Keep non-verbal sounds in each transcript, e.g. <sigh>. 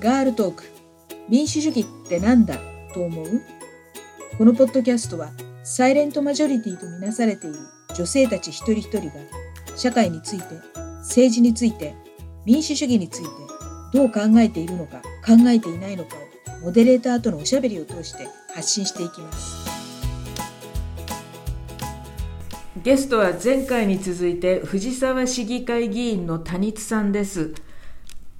ガールトーク。民主主義ってなんだ？と思う？このポッドキャストはサイレントマジョリティとみなされている女性たち一人一人が社会について政治について民主主義についてどう考えているのか考えていないのかをモデレーターとのおしゃべりを通して発信していきます。ゲストは前回に続いて藤沢市議会議員の谷津さんです。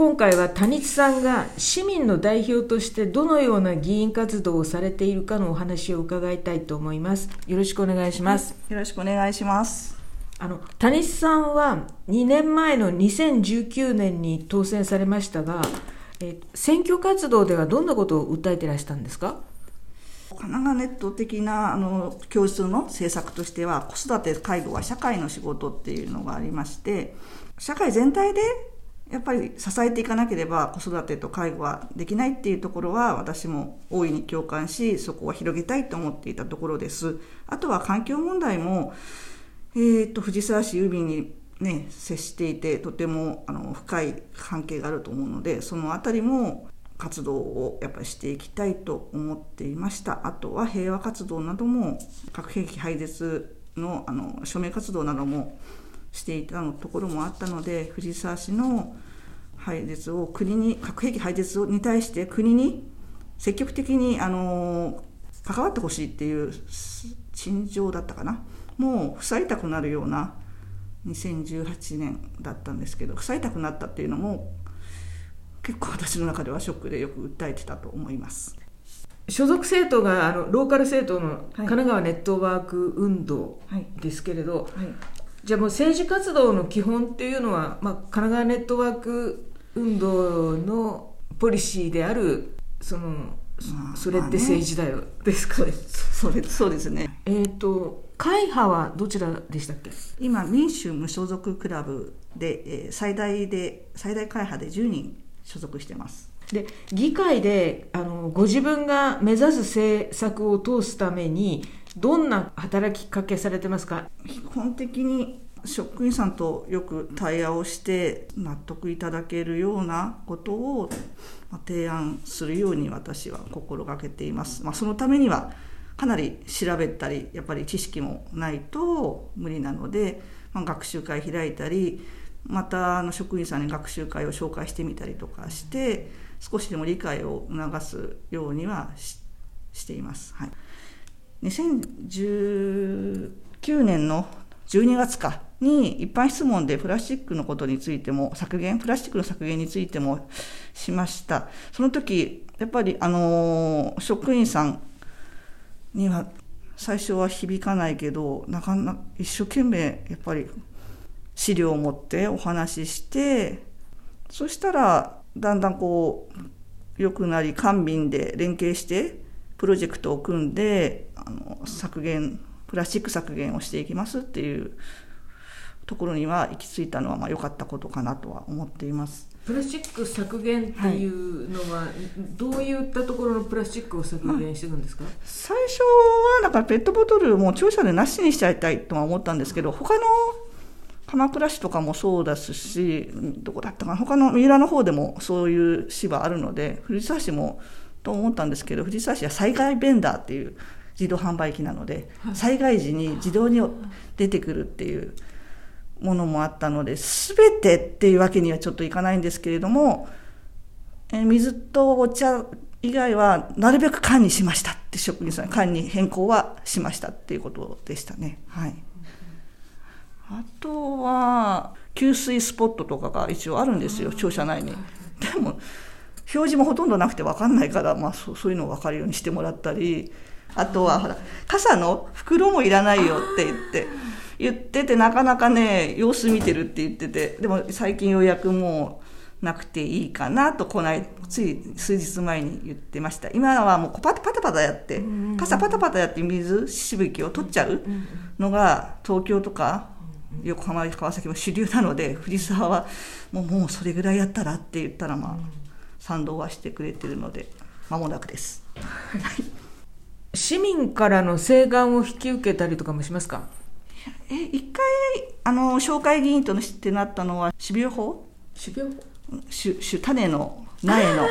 今回は谷津さんが市民の代表としてどのような議員活動をされているかのお話を伺いたいと思います。よろしくお願いします。よろしくお願いします。あの谷津さんは2年前の2019年に当選されましたがえ選挙活動ではどんなことを訴えてらしたんですか？神奈川ネット的なあの教室の政策としては子育て介護は社会の仕事っていうのがありまして社会全体でやっぱり支えていかなければ子育てと介護はできないっていうところは私も大いに共感しそこは広げたいと思っていたところです。あとは環境問題も、えーと、藤沢市郵便にね、接していてとてもあの深い関係があると思うのでその辺りも活動をやっぱりしていきたいと思っていました。あとは平和活動なども核兵器廃絶のあの署名活動などもしていたのところもあったので藤沢市の廃絶を国に核兵器廃絶に対して国に積極的にあの関わってほしいっていう陳情だったかな。もう塞いたくなるような2018年だったんですけど塞いたくなったっていうのも結構私の中ではショックでよく訴えてたと思います。所属政党があのローカル政党の神奈川ネットワーク運動ですけれど、はいはい、じゃあもう政治活動の基本っていうのは、まあ、神奈川ネットワーク運動のポリシーであるその、まあ、それって政治だよ、ですかね。それそうですね。えっ、ー、と会派はどちらでしたっけ？今民主無所属クラブで、えー、最大で最大会派で10人所属してます。で議会であのご自分が目指す政策を通すためにどんな働きかけされてますか？基本的に職員さんとよく対話をして納得いただけるようなことを提案するように私は心がけています。まあ、そのためにはかなり調べたりやっぱり知識もないと無理なので、まあ、学習会開いたりまたあの職員さんに学習会を紹介してみたりとかして少しでも理解を促すようにはしています。はい2019年の12月かに一般質問でプラスチックのことについても削減、プラスチックの削減についてもしました。その時、やっぱりあの職員さんには最初は響かないけど、なかなか一生懸命やっぱり資料を持ってお話しして、そしたらだんだんこう良くなり官民で連携してプロジェクトを組んで削減プラスチック削減をしていきますっていうところには行き着いたのはまあ良かったことかなとは思っています。プラスチック削減っていうのは、はい、どういったところのプラスチックを削減してるんですか、まあ、最初はだからペットボトルも庁舎でなしにしちゃいたいとは思ったんですけど他の鎌倉市とかもそうですしどこだったかな？他の三浦の方でもそういう市はあるので藤沢市もと思ったんですけど藤沢市は災害ベンダーっていう自動販売機なので、はい、災害時に自動に出てくるっていうものもあったので全てっていうわけにはちょっといかないんですけれども、え水とお茶以外はなるべく缶にしましたって職員さん缶に変更はしましたっていうことでしたね。はい、あとは給水スポットとかが一応あるんですよ庁舎内に。でも表示もほとんどなくて分かんないから、まあ、そうそういうのを分かるようにしてもらったりあとはほら傘の袋もいらないよって言って言っててなかなかね様子見てるって言っててでも最近ようやくもうなくていいかなとこないつい数日前に言ってました。今はもうパタパタパタやって傘パタパタやって水しぶきを取っちゃうのが東京とか横浜川崎も主流なので藤沢はもうもうそれぐらいやったらって言ったらまあ賛同はしてくれてるので間もなくです。<laughs> 市民からの請願を引き受けたりとかもしますか？え一回あの紹介議員としてなったのは種苗法？種苗種種種の苗の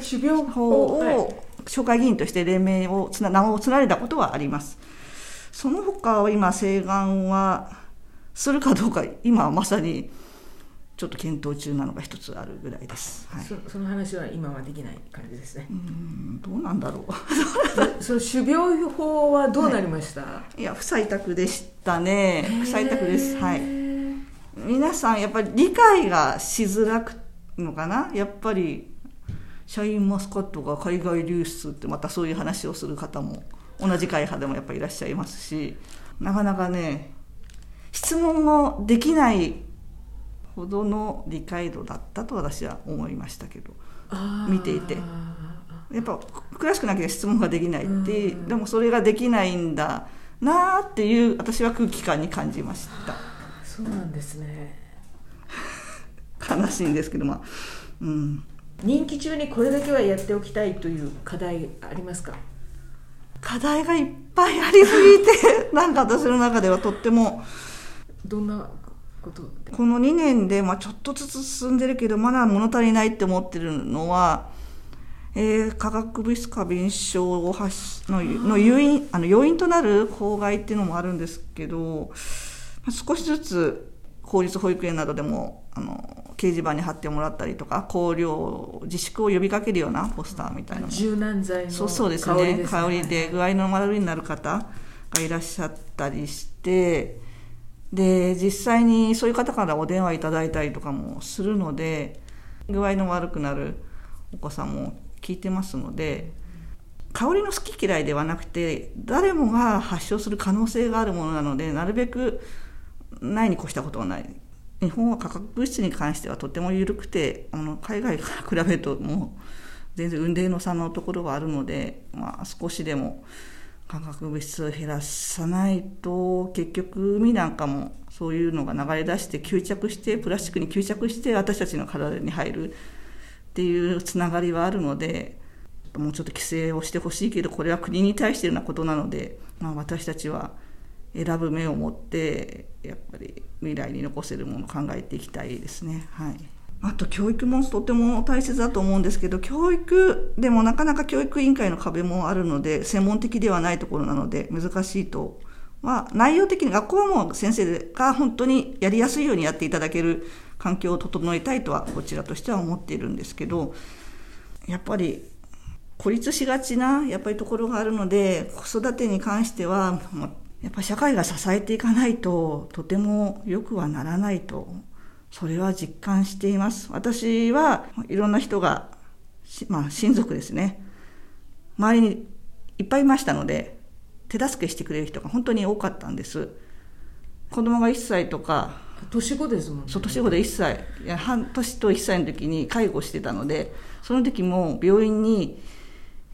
種苗法を紹介議員として連盟をつな名を連ねたことはありますその他は今請願はするかどうか今まさにちょっと検討中なのが一つあるぐらいです、はい、そその話は今はできない感じですね。うんどうなんだろう。<laughs> その種苗法はどうなりました、はい、いや不採択でしたね。不採択です。はい。皆さんやっぱり理解がしづらくのかな？やっぱりシャインマスカットが海外流出ってまたそういう話をする方も同じ会派でもやっぱりいらっしゃいますしなかなかね質問もできないほどの理解度だったと私は思いましたけど見ていて。やっぱ詳しくなきゃ質問ができないってでもそれができないんだなっていう私は空気感に感じました。そうなんですね。<laughs> 悲しいんですけどまあうん。任期中にこれだけはやっておきたいという課題ありますか？課題がいっぱいありすぎて <laughs> なんか私の中ではとっても。どんなことこの2年で、まあ、ちょっとずつ進んでるけどまだ物足りないって思ってるのは、えー、化学物質過敏症を発のの誘因あの要因となる公害っていうのもあるんですけど、まあ、少しずつ公立保育園などでもあの掲示板に貼ってもらったりとか香料自粛を呼びかけるようなポスターみたいな柔軟剤のそうそうですね。香りで具合の悪いになる方がいらっしゃったりしてで実際にそういう方からお電話いただいたりとかもするので具合の悪くなるお子さんも聞いてますので香りの好き嫌いではなくて誰もが発症する可能性があるものなのでなるべくないに越したことはない。日本は化学物質に関してはとても緩くてあの海外から比べるともう全然運命の差のところがあるので、まあ、少しでも化学物質を減らさないと結局海なんかもそういうのが流れ出して吸着してプラスチックに吸着して私たちの体に入るっていうつながりはあるのでもうちょっと規制をしてほしいけどこれは国に対してのことなので、まあ、私たちは選ぶ目を持ってやっぱり未来に残せるものを考えていきたいですね。はいあと教育もとても大切だと思うんですけど、教育でもなかなか教育委員会の壁もあるので、専門的ではないところなので難しいと。まあ、内容的に学校も先生が本当にやりやすいようにやっていただける環境を整えたいとはこちらとしては思っているんですけど、やっぱり孤立しがちなやっぱりところがあるので、子育てに関しては、やっぱり社会が支えていかないととても良くはならないとそれは実感しています。私はいろんな人が、まあ親族ですね。周りにいっぱいいましたので、手助けしてくれる人が本当に多かったんです。子供が1歳とか、年子ですもんね。そう、年子で1歳。いや、半年と1歳の時に介護してたので、その時も病院に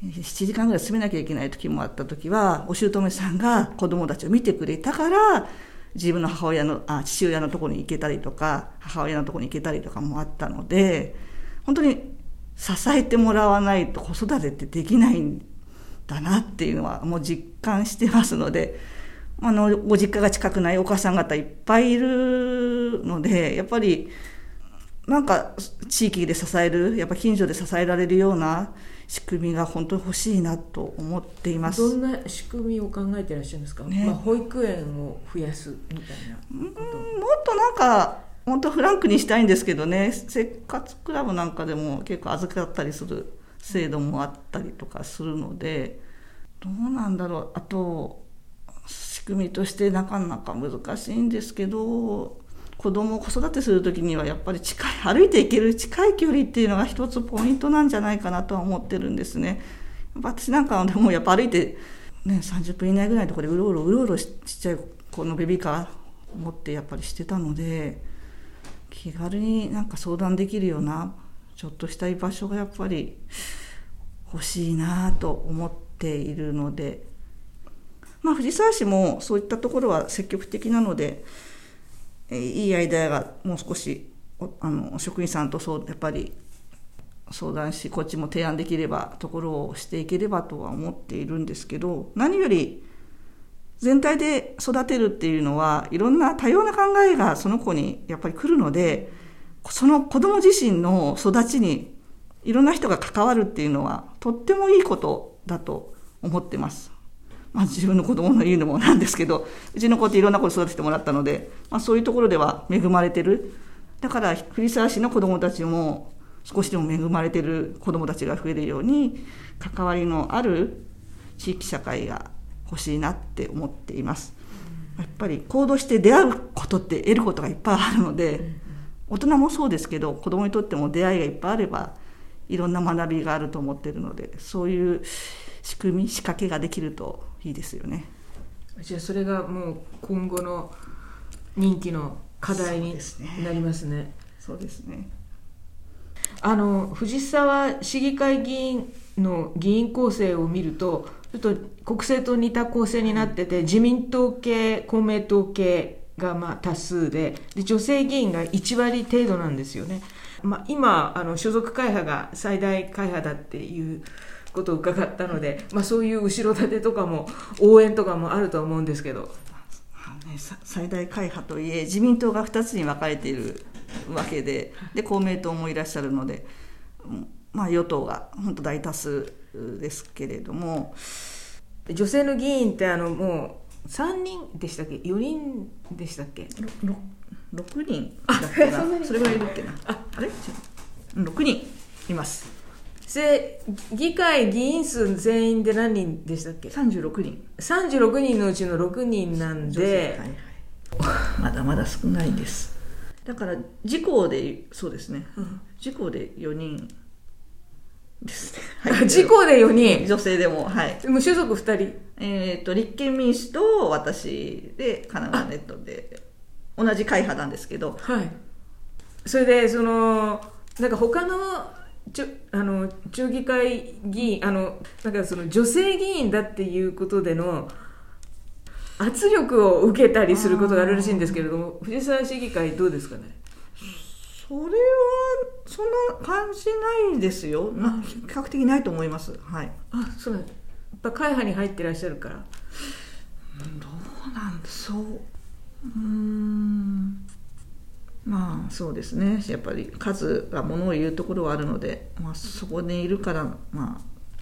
7時間ぐらい住めなきゃいけない時もあった時は、お姑さんが子供たちを見てくれたから、自分の母親のあ父親のところに行けたりとか母親のところに行けたりとかもあったので本当に支えてもらわないと子育てってできないんだなっていうのはもう実感してますのであのご実家が近くないお母さん方いっぱいいるのでやっぱりなんか地域で支えるやっぱ近所で支えられるような仕組みが本当に欲しいなと思っています。どんな仕組みを考えていらっしゃるんですか、ね、まあ、保育園を増やすみたいなうんもっとなんか本当フランクにしたいんですけどね。生活クラブなんかでも結構預かったりする制度もあったりとかするのでどうなんだろう。あと仕組みとしてなかなか難しいんですけど子供を子育てする時にはやっぱり近い歩いていける近い距離っていうのが一つポイントなんじゃないかなとは思ってるんですね。私なんかはでもやっぱ歩いて、ね、30分以内ぐらいのところでうろうろうろうろちっちゃい子のベビーカー持ってやっぱりしてたので気軽になんか相談できるようなちょっとした居場所がやっぱり欲しいなと思っているので、まあ、藤沢市もそういったところは積極的なので。いいアイデアがもう少しあの職員さんとそうやっぱり相談しこっちも提案できればところをしていければとは思っているんですけど何より全体で育てるっていうのはいろんな多様な考えがその子にやっぱり来るのでその子供自身の育ちにいろんな人が関わるっていうのはとってもいいことだと思ってます。まあ、自分の子供の言うのもなんですけどうちの子っていろんなこと育ててもらったので、まあ、そういうところでは恵まれてるだから藤沢市の子供たちも少しでも恵まれてる子供たちが増えるように関わりのある地域社会が欲しいなって思っています。やっぱり行動して出会うことって得ることがいっぱいあるので大人もそうですけど子供にとっても出会いがいっぱいあればいろんな学びがあると思ってるのでそういう仕組み仕掛けができるといいですよね。じゃあそれがもう今後の人気の課題になりますね。そうですね。あの藤沢市議会議員の議員構成を見るとちょっと国政と似た構成になってて自民党系公明党系がまあ多数でで女性議員が1割程度なんですよね、まあ、今あの所属会派が最大会派だっていうことを伺ったので、まあ、そういう後ろ盾とかも応援とかもあると思うんですけど。最大会派といえ自民党が2つに分かれているわけでで公明党もいらっしゃるので、まあ、与党が本当大多数ですけれども。女性の議員ってあのもう3人でしたっけ？4人でしたっけ？6, 6人だっけな？それぐらいいるっけな？ああれ？6人いますで議会議員数全員で何人でしたっけ？36人36人のうちの6人なんで、はいはい、まだまだ少ないですだから自公でそうですね、うん、自公で4人ですね。はい、事故で4人？女性でも、はい。無所属2人？えっ、ー、と、立憲民主と私で、神奈川ネットで、同じ会派なんですけど。はい。それで、その、なんか他の、ちょあの町議会議員あのなんかその女性議員だっていうことでの圧力を受けたりすることがあるらしいんですけれども藤沢市議会どうですかね？それはそんな感じないですよ、まあ、比較的ないと思います。はい。あ、そうやっぱ会派に入ってらっしゃるから。どうなんそう。うん。まあそうですね。やっぱり数がものを言うところはあるので、まあそこにいるからまあ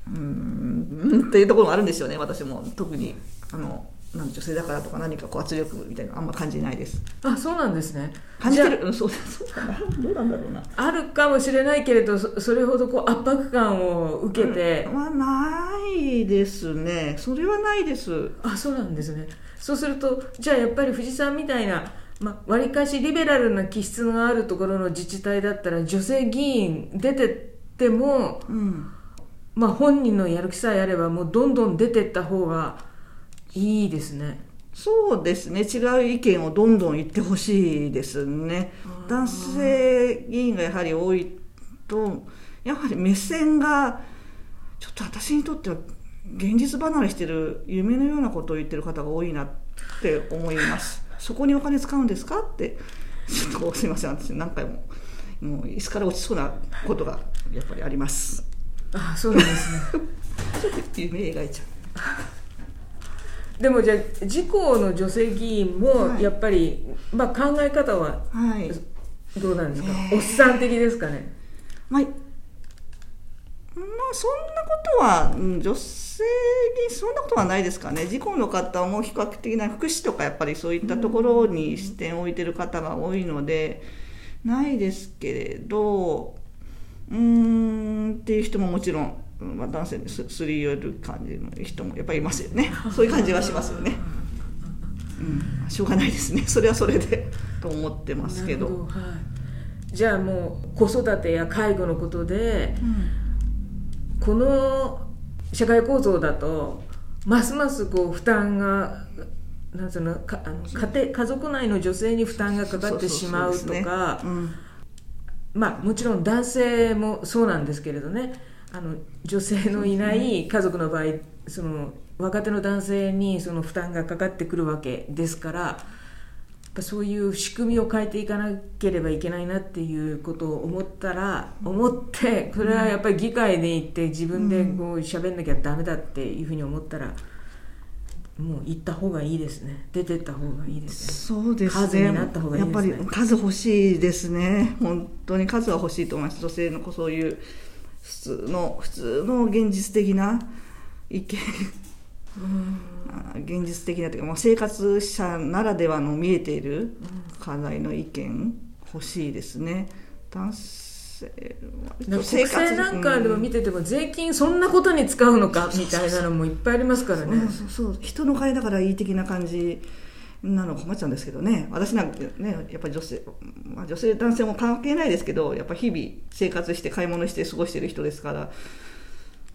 うんっていうところもあるんですよね。私も特にあのなん女性だからとか何かこう圧力みたいなあんま感じないです。あそうなんですね。感じてる？うんそうそうだ。などうなんだろうな。あるかもしれないけれどそれほどこう圧迫感を受けて、うん、まあないですね。それはないです。あそうなんですね。そうするとじゃあやっぱり藤さんみたいなまあ、割かしリベラルな気質があるところの自治体だったら女性議員出てっても、うん、まあ、本人のやる気さえあればもうどんどん出てった方がいいですね。そうですね。違う意見をどんどん言ってほしいですね。男性議員がやはり多いとやはり目線がちょっと私にとっては現実離れしてる夢のようなことを言ってる方が多いなって思いますそこにお金使うんですか？って。ちょっとすいません。私何回も。もう椅子から落ちそうなことがやっぱりあります。あそうなんですね。<laughs> ちょっと夢描いちゃう。<laughs> でもじゃあ自公の女性議員もやっぱり、はい、まあ、考え方はどうなんですか、はい、おっさん的ですかね、まあ、まあそんなことは、女性にそんなことはないですかね。自公の方も比較的な福祉とかやっぱりそういったところに視点を置いてる方が多いので、ないですけれどうーんっていう人ももちろんまあ、男性にすすり寄る感じの人もやっぱりいますよね。そういう感じはしますよね、うん、しょうがないですね。それはそれで。と思ってますけど、はい、じゃあもう子育てや介護のことで、うん、この社会構造だとますますこう負担がなんそのかあの家庭家族内の女性に負担がかかってしまうとかまあもちろん男性もそうなんですけれどね。あの女性のいない家族の場合その若手の男性にその負担がかかってくるわけですからそういう仕組みを変えていかなければいけないなっていうことを思ったら思ってそれはやっぱり議会で行って自分でこう喋んなきゃダメだっていうふうに思ったらもう行った方がいいですね。出てった方がいいですね。そうですね。数になった方がいいですね。やっぱり数欲しいですね。本当に数は欲しいと思います。女性のそういう普通の普通の現実的な意見。あ現実的なというかもう生活者ならではの見えている課題の意見欲しいですね。男性は国債なんかでも見てても税金そんなことに使うのかみたいなのもいっぱいありますからね。うんそうそう。人の金だからいい的な感じなの困っちゃうんですけどね。私なんかねやっぱり女性、まあ、女性男性も関係ないですけどやっぱ日々生活して買い物して過ごしてる人ですから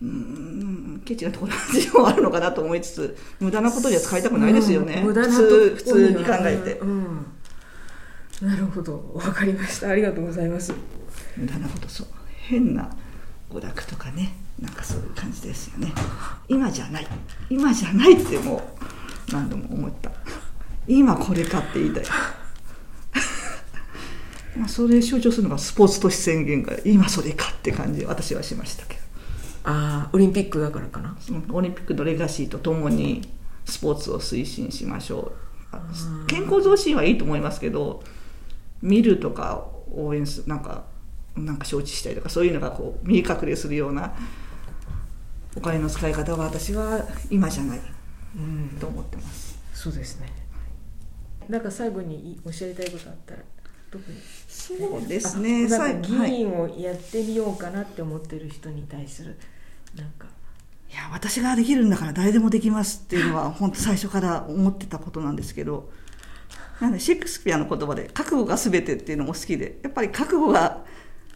うーんケチなところはあるのかなと思いつつ無駄なことには使いたくないですよね、うん普通普通に考えて、うん。うんなるほど。わかりました。ありがとうございます。無駄なこと。そう。変な娯楽とかねなんかそういう感じですよね。今じゃない。今じゃないってもう何度も思った。今これかって言いたい。<laughs> まあそれ象徴するのがスポーツ都市宣言が今それかって感じで私はしましたけどああオリンピックだからかな。オリンピックのレガシーとともにスポーツを推進しましょう。あ健康増進はいいと思いますけど見るとか応援するなんかなんか承知したりとかそういうのがこう見え隠れするようなお金の使い方は私は今じゃないうん。と思ってます。そうですね。なんか最後におっしゃりたいことあったら特に。そうですね。あなんか議員をやってみようかなって思ってる人に対するなんか。いや私ができるんだから誰でもできますっていうのは <laughs> 本当最初から思ってたことなんですけど。なんでシェイクスピアの言葉で覚悟が全てっていうのも好きでやっぱり覚悟が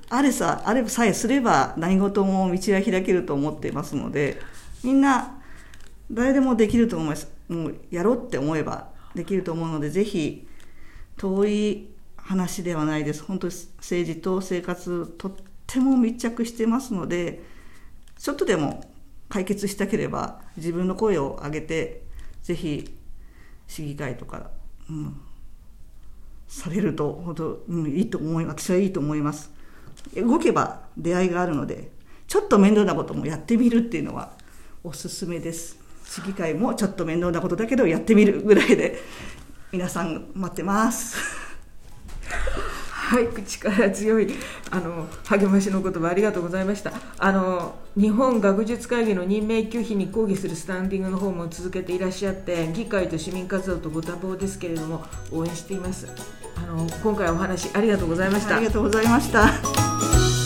あれさあれさえすれば何事も道は開けると思っていますのでみんな誰でもできると思います。もうやろうって思えばできると思うのでぜひ遠い話ではないです。本当に政治と生活とっても密着してますのでちょっとでも解決したければ自分の声を上げてぜひ市議会とか、うん、されると本当、うん、いいと思い私はいいと思います。動けば出会いがあるのでちょっと面倒なこともやってみるっていうのはおすすめです。市議会もちょっと面倒なことだけどやってみるぐらいで皆さん待ってます。はい、力強いあの励ましの言葉ありがとうございました。あの日本学術会議の任命拒否に抗議するスタンディングの方も続けていらっしゃって議会と市民活動とご多忙ですけれども応援しています。あの今回お話ありがとうございました。ありがとうございました。